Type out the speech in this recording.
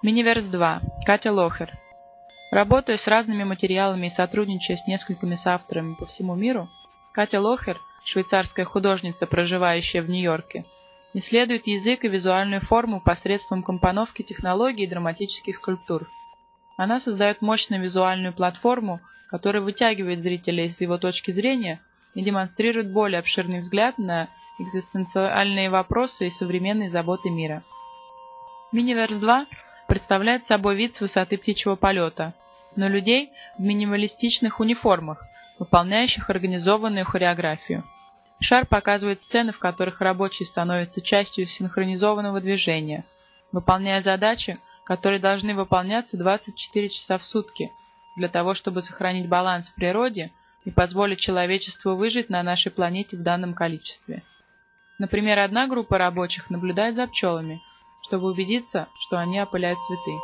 Миниверс 2. Катя Лохер. Работая с разными материалами и сотрудничая с несколькими соавторами по всему миру, Катя Лохер, швейцарская художница, проживающая в Нью-Йорке, исследует язык и визуальную форму посредством компоновки технологий и драматических скульптур. Она создает мощную визуальную платформу, которая вытягивает зрителя из его точки зрения и демонстрирует более обширный взгляд на экзистенциальные вопросы и современные заботы мира. Миниверс 2 представляет собой вид с высоты птичьего полета, но людей в минималистичных униформах, выполняющих организованную хореографию. Шар показывает сцены, в которых рабочие становятся частью синхронизованного движения, выполняя задачи, которые должны выполняться 24 часа в сутки, для того, чтобы сохранить баланс в природе и позволить человечеству выжить на нашей планете в данном количестве. Например, одна группа рабочих наблюдает за пчелами, чтобы убедиться, что они опыляют цветы.